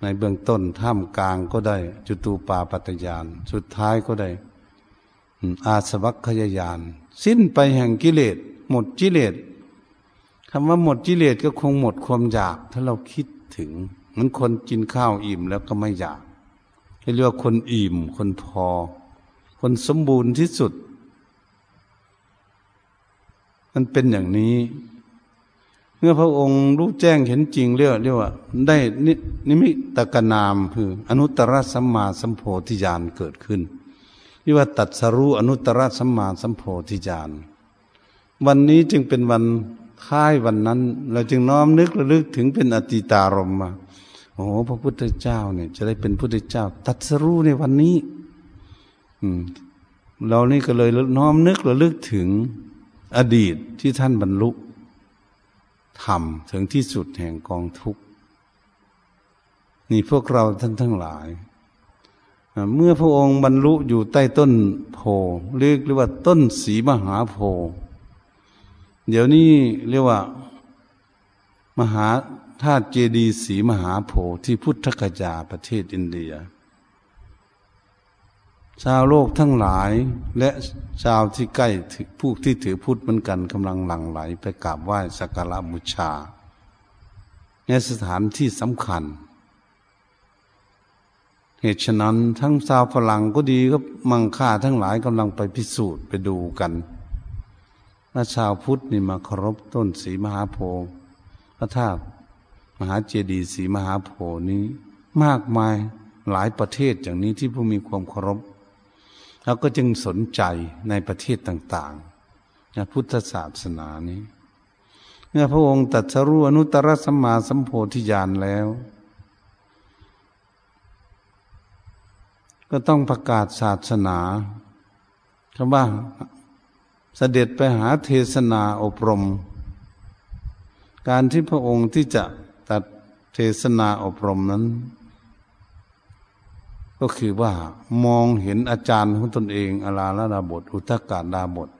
ในเบื้องต้นท่ามกลางก็ได้จุตูปาปัตยานสุดท้ายก็ได้ อาสวัคขยายาน สิ้นไปแห่งกิเลสหมดกิเลส คำว่าหมดกิเลสก็คงหมดความอยาก ถ้าเราคิดถึงมือนคนกินข้าวอิ่มแล้วก็ไม่อยากเรียกว่าคนอิ่ม คนพอ คนสมบูรณ์ที่สุด มันเป็นอย่างนี้ เมื่อพระองค์รู้แจ้งเห็นจริงเรียกเรียกว่า ได้นิมิตกนามคือ อนุตตรสัมมาสัมโพธิญาณเกิดขึ้นเรียกว่าตัดสรู้อนุตตรสัมมาสัมโพธิญาณวันนี้จึงเป็นวัน ค่ายวันนั้น เราจึงน้อมนึกระลึกถึงเป็นอติตารมมาโอ้โหพระพุทธเจ้าเนี่ย จะได้เป็นพุทธเจ้า ตัดสรู้ในวันนี้ อืมเรานี่ก็เลยน้อมนึกระลึกถึงอดีตที่ท่านบรรลุทำถึงที่สุดแห่งกองทุกข์นี่พวกเราท่านทั้งหลาย เมื่อพระองค์บรรลุอยู่ใต้ต้นโพเรียกเรียกว่าต้นสีมหาโพ เดี๋ยวนี้เรียกว่า มหาธาตุเจดีสีมหาโพที่พุทธคยาประเทศอินเดีย ชาวโลกทั้งหลายและชาวที่ใกล้ผู้ที่ถือพุทธเหมือนกันกำลังหลั่งไหลไปกราบไหว้สักการะบูชา ในสถานที่สำคัญ เหตุฉะนั้นทั้งชาวฝรั่งก็ดีก็มังค่าทั้งหลายกำลังไปพิสูจน์ไปดูกัน ว่าชาวพุทธนี่มาเคารพต้นสีมหาโพธิ์พระธาตุมหาเจดีย์สีมหาโพธิ์นี้ มากมายหลายประเทศอย่างนี้ที่ผู้มีความเคารพเราก็จึงสนใจในประเทศต่างๆในพุทธศาสนานี้ เมื่อพระองค์ตัดสรู้อนุตตรสัมมาสัมโพธิญาณแล้ว ก็ต้องประกาศศาสนาคำว่า เสด็จไปหาเทศนาอบรม การที่พระองค์ที่จะตัดเทศนาอบรมนั้น ก็คือว่ามองเห็นอาจารย์ของตนเองอาลาลดาบท อุทกาดาบท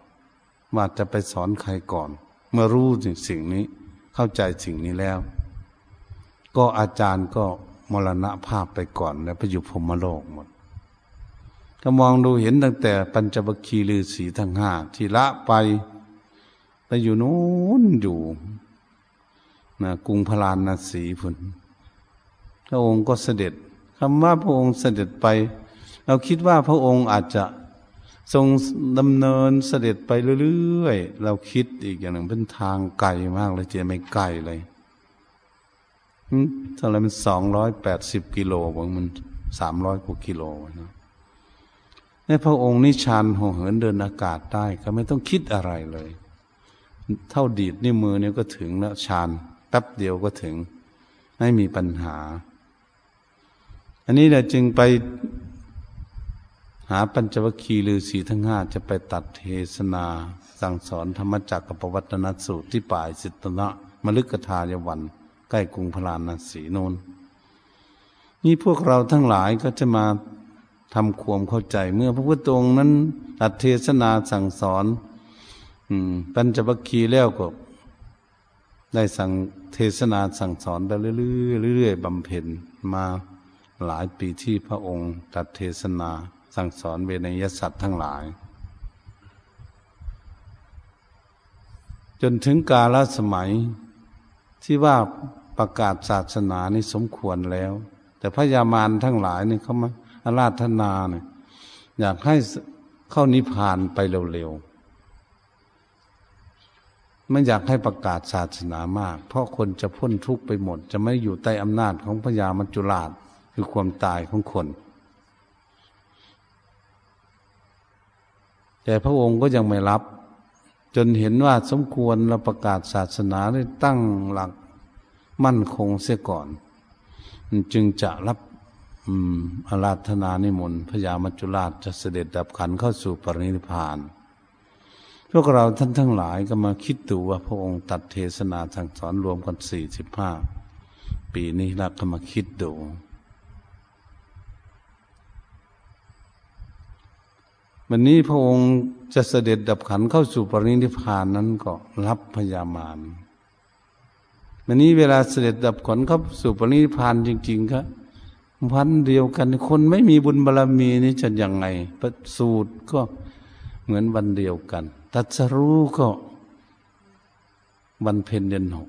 ว่าจะไปสอนใครก่อน เมื่อรู้สิ่งนี้เข้าใจสิ่งนี้แล้ว ก็อาจารย์ก็มรณะภาพไปก่อนแล้วไปอยู่พรมโลกหมด ก็มองดูเห็นตั้งแต่ปัญจวัคคีย์ฤาษีทั้งห้าที่ละไปไปอยู่นู้นอยู่นะกรุงพลานนาสีพุนพระองค์ก็เสด็จคำว่าพระองค์เสด็จไป เราคิดว่าพระองค์อาจจะทรงดำเนินเสด็จไปเรื่อยๆ เราคิดอีกอย่างหนึ่งเป็นทางไกลมากเลยเจไม่ไกลเลยเท่าไรมันสองร้อยแปดสิบกิโลบางมันสามร้อยกว่ากิโลนะ ในพระองค์นิชานหงเหินเดินอากาศได้ก็ไม่ต้องคิดอะไรเลย เท่าดีดนิ้วมือเนี่ยก็ถึงแล้วชานแป๊บเดียวก็ถึง ไม่มีปัญหา อันนี้เราจึงไปหาปัญจวัคคีย์ฤาษีทั้งห้าจะไปตัดเทศนา สั่งสอนธรรมจักรกับปวัตนสูตรที่ป่ายสิตนะมลึกทายวัน ใกล้กรุงพราณสีนนนี่พวกเราทั้งหลายก็จะมา ทำความเข้าใจ เมื่อพระพุทธองค์นั้นตัดเทศนาสั่งสอนปัญจวัคคีย์แล้วก็ได้สั่งเทศนาสั่งสอนไปเรื่อยๆเรื่อยๆบำเพ็ญมาหลายปีที่พระองค์ตัดเทศนาสั่งสอนเวนยสัตว์ทั้งหลาย จนถึงกาลสมัยที่ว่าประกาศศาสนานี่สมควรแล้ว แต่พระยามารทั้งหลายนี่เขามา อาราธนาเนี่ยอยากให้เข้านิพพานไปเร็วๆไม่อยากให้ประกาศศาสนามาก เพราะคนจะพ้นทุกข์ไปหมด จะไม่อยู่ใต้อำนาจของพระยามัจจุราชคือความตายของคน แต่พระองค์ก็ยังไม่รับ จนเห็นว่าสมควรเราประกาศศาสนาได้ตั้งหลักมั่นคงเสียก่อน จึงจะรับ อาราธนานิมนต์พญามัจจุราชจะเสด็จดับขันเข้าสู่ปรินิพาน พวกเราท่านทั้งหลายก็มาคิดดูว่าพระองค์ตัดเทศนาทางสอนรวมกันสี่สิบห้าปีนี้แล้วก็มาคิดดู วันนี้พระองค์จะเสด็จดับขันเข้าสู่ปรินิพานนั้นก็รับพยามารวันนี้เวลาเสด็จดับขันเข้าสู่ปรินิพานจริง ๆ ครับ วันเดียวกัน คนไม่มีบุญบารรมีนี่จะยังไงประสูตรก็เหมือนวันเดียวกันตัสรู้ก็วันเพ็ญเดือนหก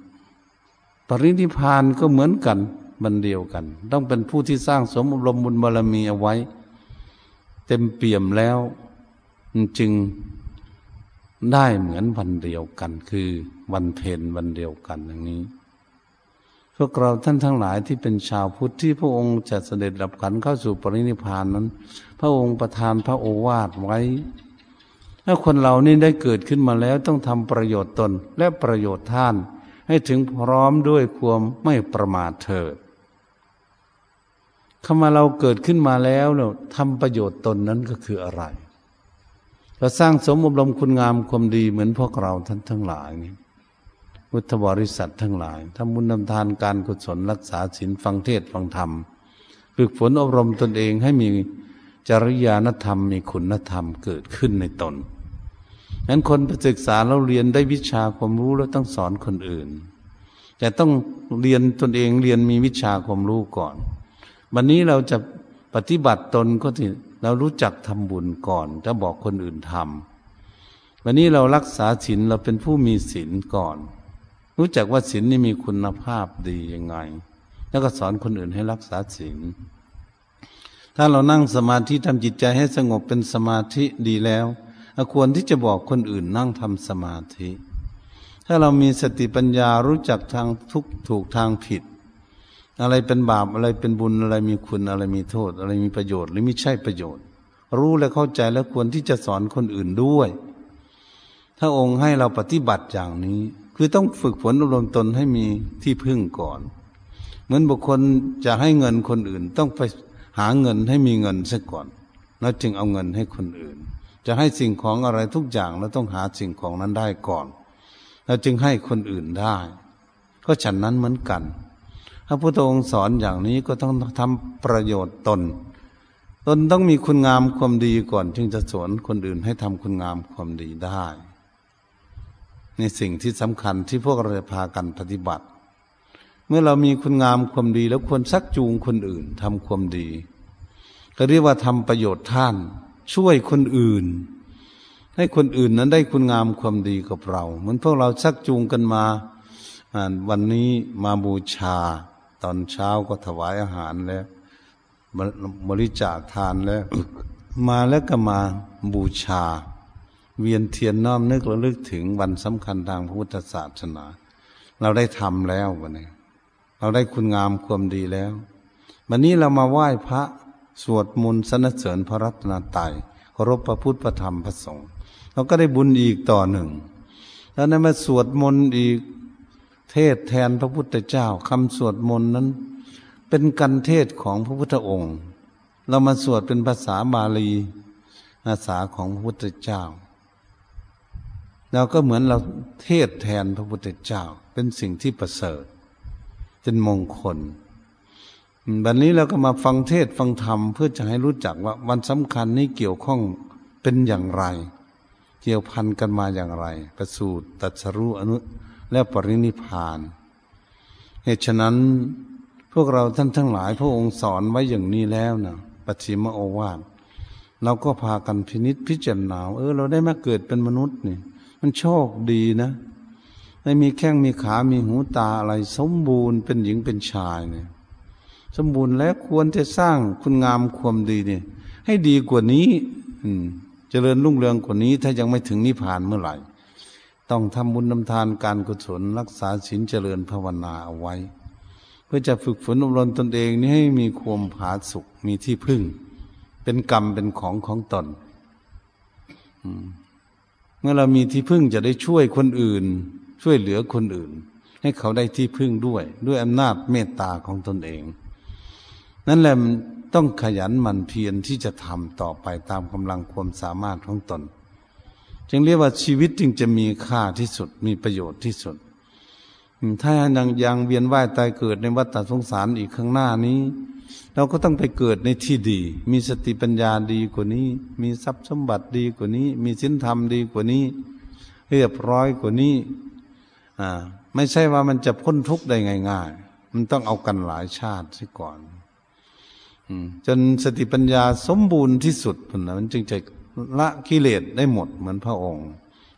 ปรินิพานก็เหมือนกันบันเดียวกัน ต้องเป็นผู้ที่สร้างสมบรมบุญบารรมีเอาไว้ เต็มเปี่ยมแล้วจึงได้เหมือนวันเดียวกัน คือวันเพ็ญวันเดียวกันอย่างนี้ พวกเราท่านทั้งหลายที่เป็นชาวพุทธที่พระองค์จะเสด็จดับขันเข้าสู่ปรินิพานนั้น พระองค์ประทานพระโอวาทไว้ ถ้าคนเรานี่ได้เกิดขึ้นมาแล้วต้องทำประโยชน์ตนและประโยชน์ท่าน ให้ถึงพร้อมด้วยความไม่ประมาทเถิดคำว่าเราเกิดขึ้นมาแล้วเราทำประโยชน์ตนนั้นก็คืออะไรเราสร้างสมอบรมคุณงามความดีเหมือนพวกเราท่านทั้งหลายนี่ พุทธบริษัททั้งหลายทำบุญนำทานการกุศลรักษาศีลฟังเทศฟังธรรม ฝึกฝนอบรมตนเองให้มีจริยานธรรมมีคุณธรรมเกิดขึ้นในตนนั้นคนไปศึกษาเราเรียนได้วิชาความรู้แล้วต้องสอนคนอื่น แต่ต้องเรียนตนเองเรียนมีวิชาความรู้ก่อน วันนี้เราจะปฏิบัติตนก็ที่เรารู้จักทำบุญก่อนถ้าบอกคนอื่นทำวันนี้เรารักษาศีลเราเป็นผู้มีศีลก่อน รู้จักว่าศีลนี่มีคุณภาพดียังไง แล้วก็สอนคนอื่นให้รักษาศีลถ้าเรานั่งสมาธิทำจิตใจให้สงบเป็นสมาธิดีแล้วควรที่จะบอกคนอื่นนั่งทำสมาธิ ถ้าเรามีสติปัญญารู้จักทางทุกถูกทางผิด อะไรเป็นบาปอะไรเป็นบุญอะไรมีคุณอะไรมีโทษ อะไรมีประโยชน์หรือไม่ใช่ประโยชน์ รู้และเข้าใจแล้วควรที่จะสอนคนอื่นด้วย ถ้าองค์ให้เราปฏิบัติอย่างนี้ คือต้องฝึกฝนอบรมตนให้มีที่พึ่งก่อน เหมือนบุคคลจะให้เงินคนอื่น ต้องไปหาเงินให้มีเงินซะก่อน แล้วจึงเอาเงินให้คนอื่น จะให้สิ่งของอะไรทุกอย่างเราต้องหาสิ่งของนั้นได้ก่อน แล้วจึงให้คนอื่นได้ ก็ฉันนั้นเหมือนกัน พระพุทธองค์สอนอย่างนี้ก็ต้องทำประโยชน์ตน ตนต้องมีคุณงามความดีก่อน จึงจะสอนคนอื่นให้ทำคุณงามความดีได้ ในสิ่งที่สำคัญที่พวกเราจะพากันปฏิบัติ เมื่อเรามีคุณงามความดีแล้วควรชักจูงคนอื่นทำความดี ก็เรียกว่าทำประโยชน์ท่าน ช่วยคนอื่น ให้คนอื่นนั้นได้คุณงามความดีกับเรา เหมือนพวกเราชักจูงกันมาวันนี้มาบูชา ตอนเช้าก็ถวายอาหารแล้ว บริจาคทานแล้ว มาแล้วก็มาบูชา เวียนเทียนน้อมนึกระลึกถึงวันสำคัญทางพุทธศาสนา เราได้ทำแล้ววันนี้ เราได้คุณงามความดีแล้ว วันนี้เรามาไหว้พระสวดมนต์สนเสริญพระรัตนตรัยเคารพพระพุทธพระธรรมพระสงฆ์เราก็ได้บุญอีกต่อหนึ่ง แล้วนั้นมาสวดมนต์อีกเทศแทนพระพุทธเจ้าคำสวดมนต์นั้น เป็นกันเทศของพระพุทธองค์ เรามาสวดเป็นภาษาบาลี ภาษาของพระพุทธเจ้า เราก็เหมือนเราเทศแทนพระพุทธเจ้า เป็นสิ่งที่ประเสริฐ เป็นมงคลวันนี้เราก็มาฟังเทศฟังธรรมเพื่อจะให้รู้จักว่าวันสำคัญนี้เกี่ยวข้องเป็นอย่างไร เกี่ยวพันกันมาอย่างไร ประสูตรตัสรู้อนุและปรินิพาน เหตุฉะนั้นพวกเราท่านทั้งหลาย พระองค์สอนไว้อย่างนี้แล้วนะปัจฉิมโอวาทเราก็พากันพินิษพิจารณาเออ เราได้มาเกิดเป็นมนุษย์นี่ มันโชคดีนะไม่มีแข้งมีขามีหูตาอะไร สมบูรณ์เป็นหญิงเป็นชายเนี่ยสมบูรณ์แล้วควรจะสร้างคุณงามความดีเนี่ย ให้ดีกว่านี้ อืม เจริญรุ่งเรืองกว่านี้ ถ้ายังไม่ถึงนิพพานเมื่อไหร่ ต้องทำบุญนำทานการกุศลรักษาศีลเจริญภาวนาเอาไว้ เพื่อจะฝึกฝนอบรมตนเองนี้ให้มีความผาสุกมีที่พึ่ง เป็นกรรมเป็นของของตน มื่อเรามีที่พึ่งจะได้ช่วยคนอื่น ช่วยเหลือคนอื่น ให้เขาได้ที่พึ่งด้วย ด้วยอำนาจเมตตาของตนเอง นั่นแหละต้องขยันหมั่นเพียรที่จะทำต่อไปตามกำลังความสามารถของตน จึงเรียกว่าชีวิตจึงจะมีค่าที่สุดมีประโยชน์ที่สุด ถ้ายังยังเวียนว่ายตายเกิดในวัฏสงสารอีกข้างหน้านี้ เราก็ต้องไปเกิดในที่ดี มีสติปัญญาดีกว่านี้ มีทรัพย์สมบัติดีกว่านี้ มีสินธรรมดีกว่านี้ เรียบร้อยกว่านี้อ่าไม่ใช่ว่ามันจะพ้นทุกข์ได้ง่ายๆ มันต้องเอากันหลายชาติซะก่อนจนสติปัญญาสมบูรณ์ที่สุดมันจึงจะละกิเลสได้หมดเหมือนพระองค์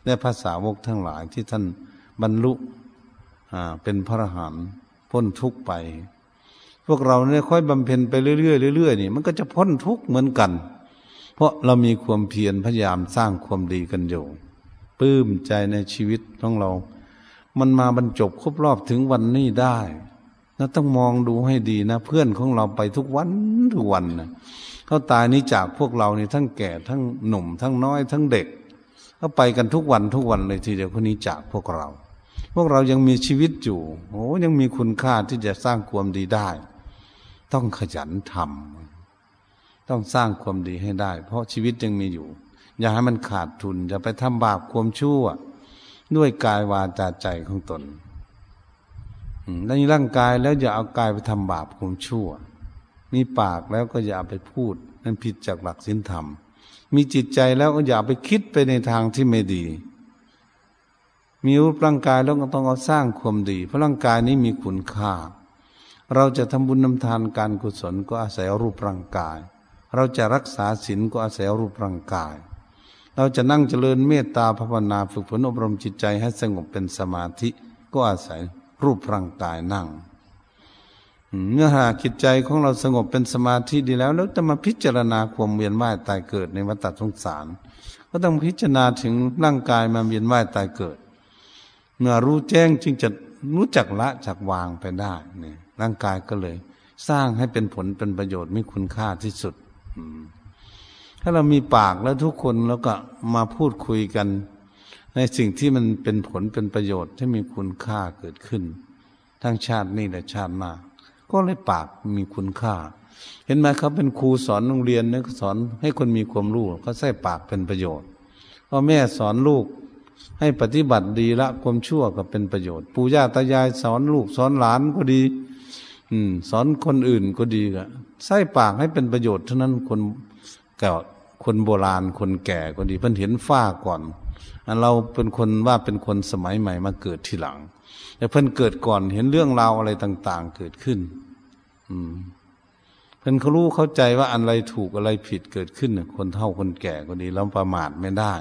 และภาษาวกทั้งหลายที่ท่านบรรลุเป็นพระอรหันต์พ้นทุกข์ไป พวกเราเนี่ยค่อยบำเพ็ญไปเรื่อยๆเรื่อยๆนี่มันก็จะพ้นทุกข์เหมือนกัน เพราะเรามีความเพียรพยายามสร้างความดีกันอยู่ปลื้มใจในชีวิตของเรา มันมาบรรจบครบรอบถึงวันนี้ได้เราต้องมองดูให้ดีนะ เพื่อนของเราไปทุกวันทุกวันนะเขาตายนี้จากพวกเรานี่ทั้งแก่ทั้งหนุ่ม ทั้งน้อยทั้งเด็กเขาไปกันทุกวันทุกวันเลยทีเดียวคนนี้จากพวกเรา พวกเรายังมีชีวิตอยู่โอ้ยังมีคุณค่าที่จะสร้างความดีได้ ต้องขยันทำต้องสร้างความดีให้ได้ เพราะชีวิตยังมีอยู่ อย่าให้มันขาดทุน อย่าไปทำบาปความชั่ว ด้วยกายวาจาใจของตนในร่างกายแล้วอย่าเอากายไปทำบาปความชั่ว มีปากแล้วก็อย่าไปพูด นั่นผิดจากหลักศีลธรรม มีจิตใจแล้วก็อย่าไปคิดไปในทางที่ไม่ดีมีรูปร่างกายแล้วก็ต้องเอาสร้างความดี เพราะร่างกายนี้มีคุณค่า เราจะทำบุญนำทานการกุศลก็อาศัยรูปร่างกาย เราจะรักษาศีลก็อาศัยรูปร่างกาย เราจะนั่งเจริญเมตตาภาวนาฝึกฝนอบรมจิตใจให้สงบเป็นสมาธิ ก็อาศัยรูปร่างกายนั่งเมื่อหากจิตใจของเราสงบเป็นสมาธิดีแล้ว แล้วจะมาพิจารณาความเวียนว่ายตายเกิดในวัฏสงสาร ก็ต้องพิจารณาถึงร่างกายมาเวียนว่ายตายเกิด เมื่อรู้แจ้งจึงจะรู้จักละจักวางไปได้เนี่ย ร่างกายก็เลย สร้างให้เป็นผลเป็นประโยชน์มีคุณค่าที่สุดถ้าเรามีปากแล้วทุกคนแล้วก็มาพูดคุยกัน ในสิ่งที่มันเป็นผลเป็นประโยชน์ที่มีคุณค่าเกิดขึ้น ทั้งชาตินี้และชาติหน้าก็เลยปากมีคุณค่า เห็นไหมเขาเป็นครูสอนโรงเรียนเนี่ยสอนให้คนมีความรู้เขาใส่ปากเป็นประโยชน์พ่อแม่สอนลูกให้ปฏิบัติดีละความชั่วก็เป็นประโยชน์ ปู่ย่าตายายสอนลูกสอนหลานก็ดี อืม สอนคนอื่นก็ดีก็ใส่ปากให้เป็นประโยชน์เท่านั้นคนเก่าคนโบราณคนแก่ก็ดีเพิ่นเห็นฝ้าก่อนเราเป็นคนว่าเป็นคนสมัยใหม่มาเกิดทีหลังแต่เพิ่นเกิดก่อนเห็นเรื่องราวอะไรต่าง ๆ เกิดขึ้น อืมเพิ่นเขารู้เข้าใจว่าอะไรถูกอะไรผิดเกิดขึ้นคนเฒ่าคนแก่ก็ดีเราประมาทไม่ได้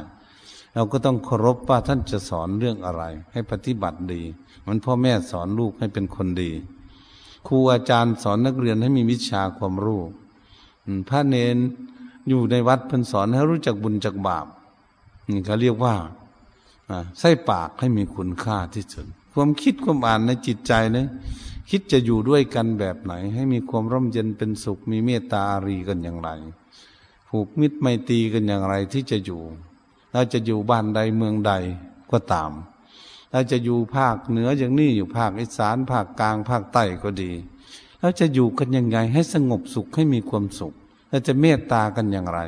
เราก็ต้องเคารพว่าท่านจะสอนเรื่องอะไร ให้ปฏิบัติดี มันพ่อแม่สอนลูกให้เป็นคนดี ครูอาจารย์สอนนักเรียนให้มีวิชาความรู้พระเนนอยู่ในวัดเพิ่นสอนให้รู้จักบุญจักบาปนี่เขาเรียกว่าไส้ปากให้มีคุณค่าที่สุดความคิดความอ่านในจิตใจนี่ยคิดจะอยู่ด้วยกันแบบไหน ให้มีความร่มเย็นเป็นสุข มีเมตตาอารีกันอย่างไร ผูกมิตรไมตรีกันอย่างไรที่จะอยู่เราจะอยู่บ้านใดเมืองใดก็ตาม เราจะอยู่ภาคเหนืออย่างนี้อยู่ภาคอีสานภาคกลางภาคใต้ก็ดีเราจะอยู่กันยังไงให้สงบสุขให้มีความสุขเราจะเมตตากันอย่างไร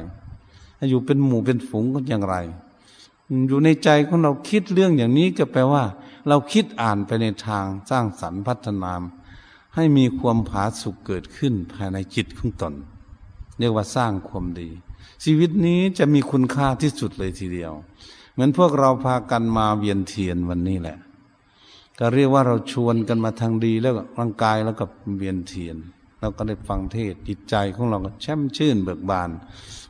อยู่เป็นหมู่เป็นฝูงกันอย่างไร อยู่ในใจของเราคิดเรื่องอย่างนี้ก็แปลว่า เราคิดอ่านไปในทางสร้างสรรค์พัฒนาให้มีความผาสุกเกิดขึ้นภายในจิตของตน เรียกว่าสร้างความดี ชีวิตนี้จะมีคุณค่าที่สุดเลยทีเดียว มือนพวกเราพากันมาเวียนเทียนวันนี้แหละ ก็เรียกว่าเราชวนกันมาทางดีแล้วร่างกายแล้วก็เวียนเทียนเราก็ได้ฟังเทศจิตใจของเราก็แช่มชื่นเบิกบาน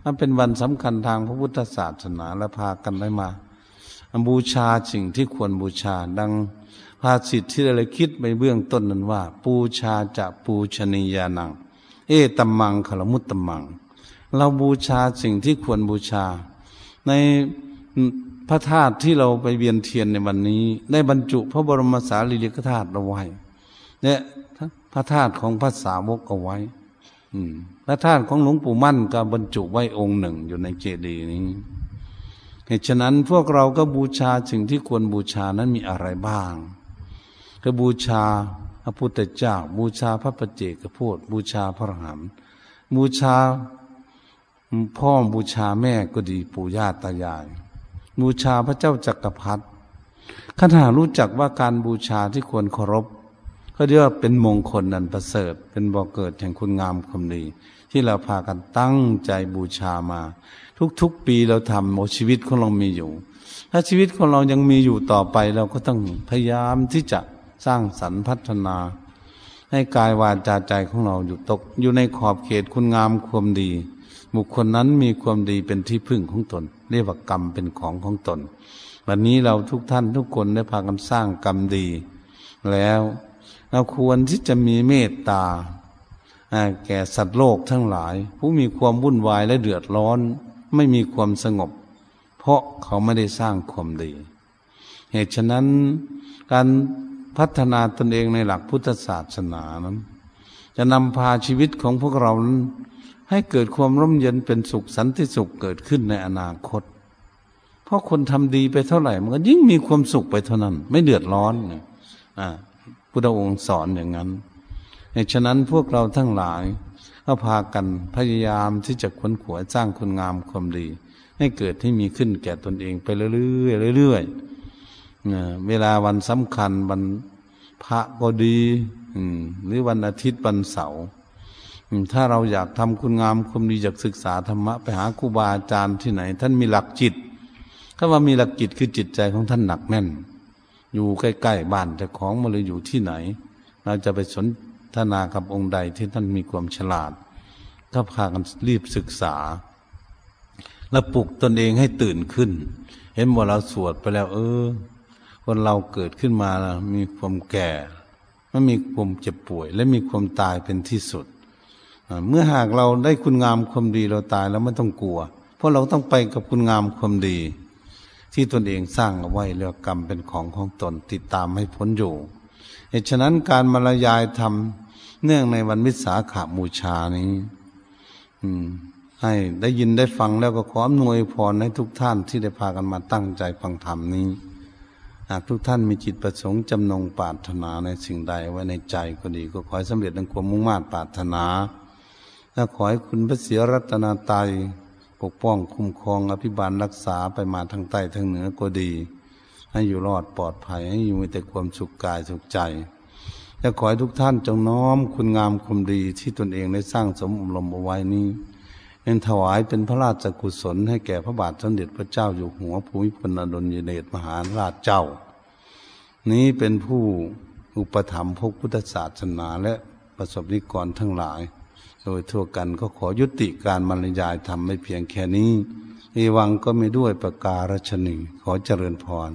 มันเป็นวันสำคัญทางพระพุทธศาสนาและพากันได้มา บูชาสิ่งที่ควรบูชา ดังภาสิทธิ์ที่เราคิดไปเบื้องต้นนั้นว่า ปูชาจะปูชนียานัง เอตัมมังขลมุตตมัง เราบูชาสิ่งที่ควรบูชา ใน พระธาตุที่เราไปเวียนเทียนในวันนี้ ได้บรรจุพระบรมสารีริกธาตุเอาไว้เนี่ยพระธาตุของพระสาวกเอาไว้ อืมพระธาตุของหลวงปู่มั่นก็บรรจุไว้องค์หนึ่งอยู่ในเจดีย์นี้เหตุฉะนั้นพวกเราก็บูชาสิ่งที่ควรบูชานั้นมีอะไรบ้าง ก็บูชาพระพุทธเจ้า บูชาพระปเจกพุทธบูชาพระหัมบูชาพ่อบูชาแม่ก็ดีปู่ย่าตายาย บูชาพระเจ้าจักรพรรดิขณะรู้จักว่าการบูชาที่ควรเคารพก็เรียกว่าเป็นมงคลนันประเสริฐ เป็นบ่อเกิดแห่งคุณงามความดี ที่เราพากันตั้งใจบูชามา ทุกๆปีเราทำโมชีวิตของเรามีอยู่ ถ้าชีวิตของเรายังมีอยู่ต่อไปเราก็ต้องพยายามที่จะสร้างสรรค์พัฒนา ให้กายวาจาใจของเราอยู่ตก อยู่ในขอบเขตคุณงามความดี บุคคลนั้นมีความดีเป็นที่พึ่งของตน เรียกว่ากรรมเป็นของของตน วันนี้เราทุกท่านทุกคนได้พากันสร้างกรรมดี แล้วเราควรที่จะมีเมตตาแก่สัตว์โลกทั้งหลาย ผู้มีความวุ่นวายและเดือดร้อน ไม่มีความสงบ เพราะเขาไม่ได้สร้างความดี เหตุฉะนั้นการพัฒนาตนเองในหลักพุทธศาสนานั้น จะนำพาชีวิตของพวกเรานั้น ให้เกิดความร่มเย็นเป็นสุขสันติสุขเกิดขึ้นในอนาคต เพราะคนทำดีไปเท่าไหร่ มันก็ยิ่งมีความสุขไปเท่านั้น ไม่เดือดร้อนอ่าพุทธองค์สอนอย่างนั้นฉะนั้นพวกเราทั้งหลายก็พากันพยายามที่จะค้นขวายสร้างคุณงามความดี ให้เกิดให้มีขึ้นแก่ตนเองไปเรื่อยๆเรื่อยๆเวลาวันสำคัญวันพระก็ดีหรือวันอาทิตย์วันเสาร์ ถ้าเราอยากทำคุณงามความดีอยากศึกษาธรรมะไปหาครูบาอาจารย์ที่ไหน ท่านมีหลักจิตถ้าว่ามีหลักจิตคือจิตใจของท่านหนักแน่น อยู่ใกล้ๆบ้านแต่ของมาเลยอยู่ที่ไหน เราจะไปสนทนากับองค์ใดที่ท่านมีความฉลาดก็พากันรีบศึกษา แล้วปลุกตนเองให้ตื่นขึ้น เห็นว่าเราสวดไปแล้ว เออคนเราเกิดขึ้นมามีความแก่ไม่มีความเจ็บป่วย และมีความตายเป็นที่สุด เมื่อหากเราได้คุณงามความดีเราตายแล้วไม่ต้องกลัว เพราะเราต้องไปกับคุณงามความดี ที่ตนเองสร้างเอาไว้เรียกกรรมเป็นของของตนติดตามให้พ้นอยู่เหตุฉะนั้นการบรรยายทำเนื่องในวันวิสาขาบูชานี้ อืม ให้ได้ยินได้ฟังแล้วก็ขออำนวยพรให้ทุกท่านที่ได้พากันมาตั้งใจฟังธรรมนี้หากทุกท่านมีจิตประสงค์จำนงปรารถนาในสิ่งใดไว้ในใจก็ดี ก็ขอให้สำเร็จดังความมุ่งมั่นปรารถนา และขอให้คุณพระเสียรัตนาไตยปกป้องคุ้มครองอภิบาลรักษาไปมาทางใต้ทางเหนือก็ดี ให้อยู่รอดปลอดภัยให้อยู่มีแต่ความสุขกายสุขใจจะขอให้ทุกท่านจงน้อมคุณงามคุณดีที่ตนเองได้สร้างสมอบรมเอาไว้นี้เป็นถวายเป็นพระราชกุศลให้แก่พระบาทสมเด็จพระเจ้าอยู่หัวภูมิพลอดุลยเดชมหาราชเจ้า นี้เป็นผู้อุปถัมภ์พพุทธศาสนาและประสบนิกรทั้งหลาย ดยทั่วกันก็ขอยุติการบรรยายทำไม่เพียงแค่นี้อีวังก็ไม่ด้วยประการชนีขอเจริญพร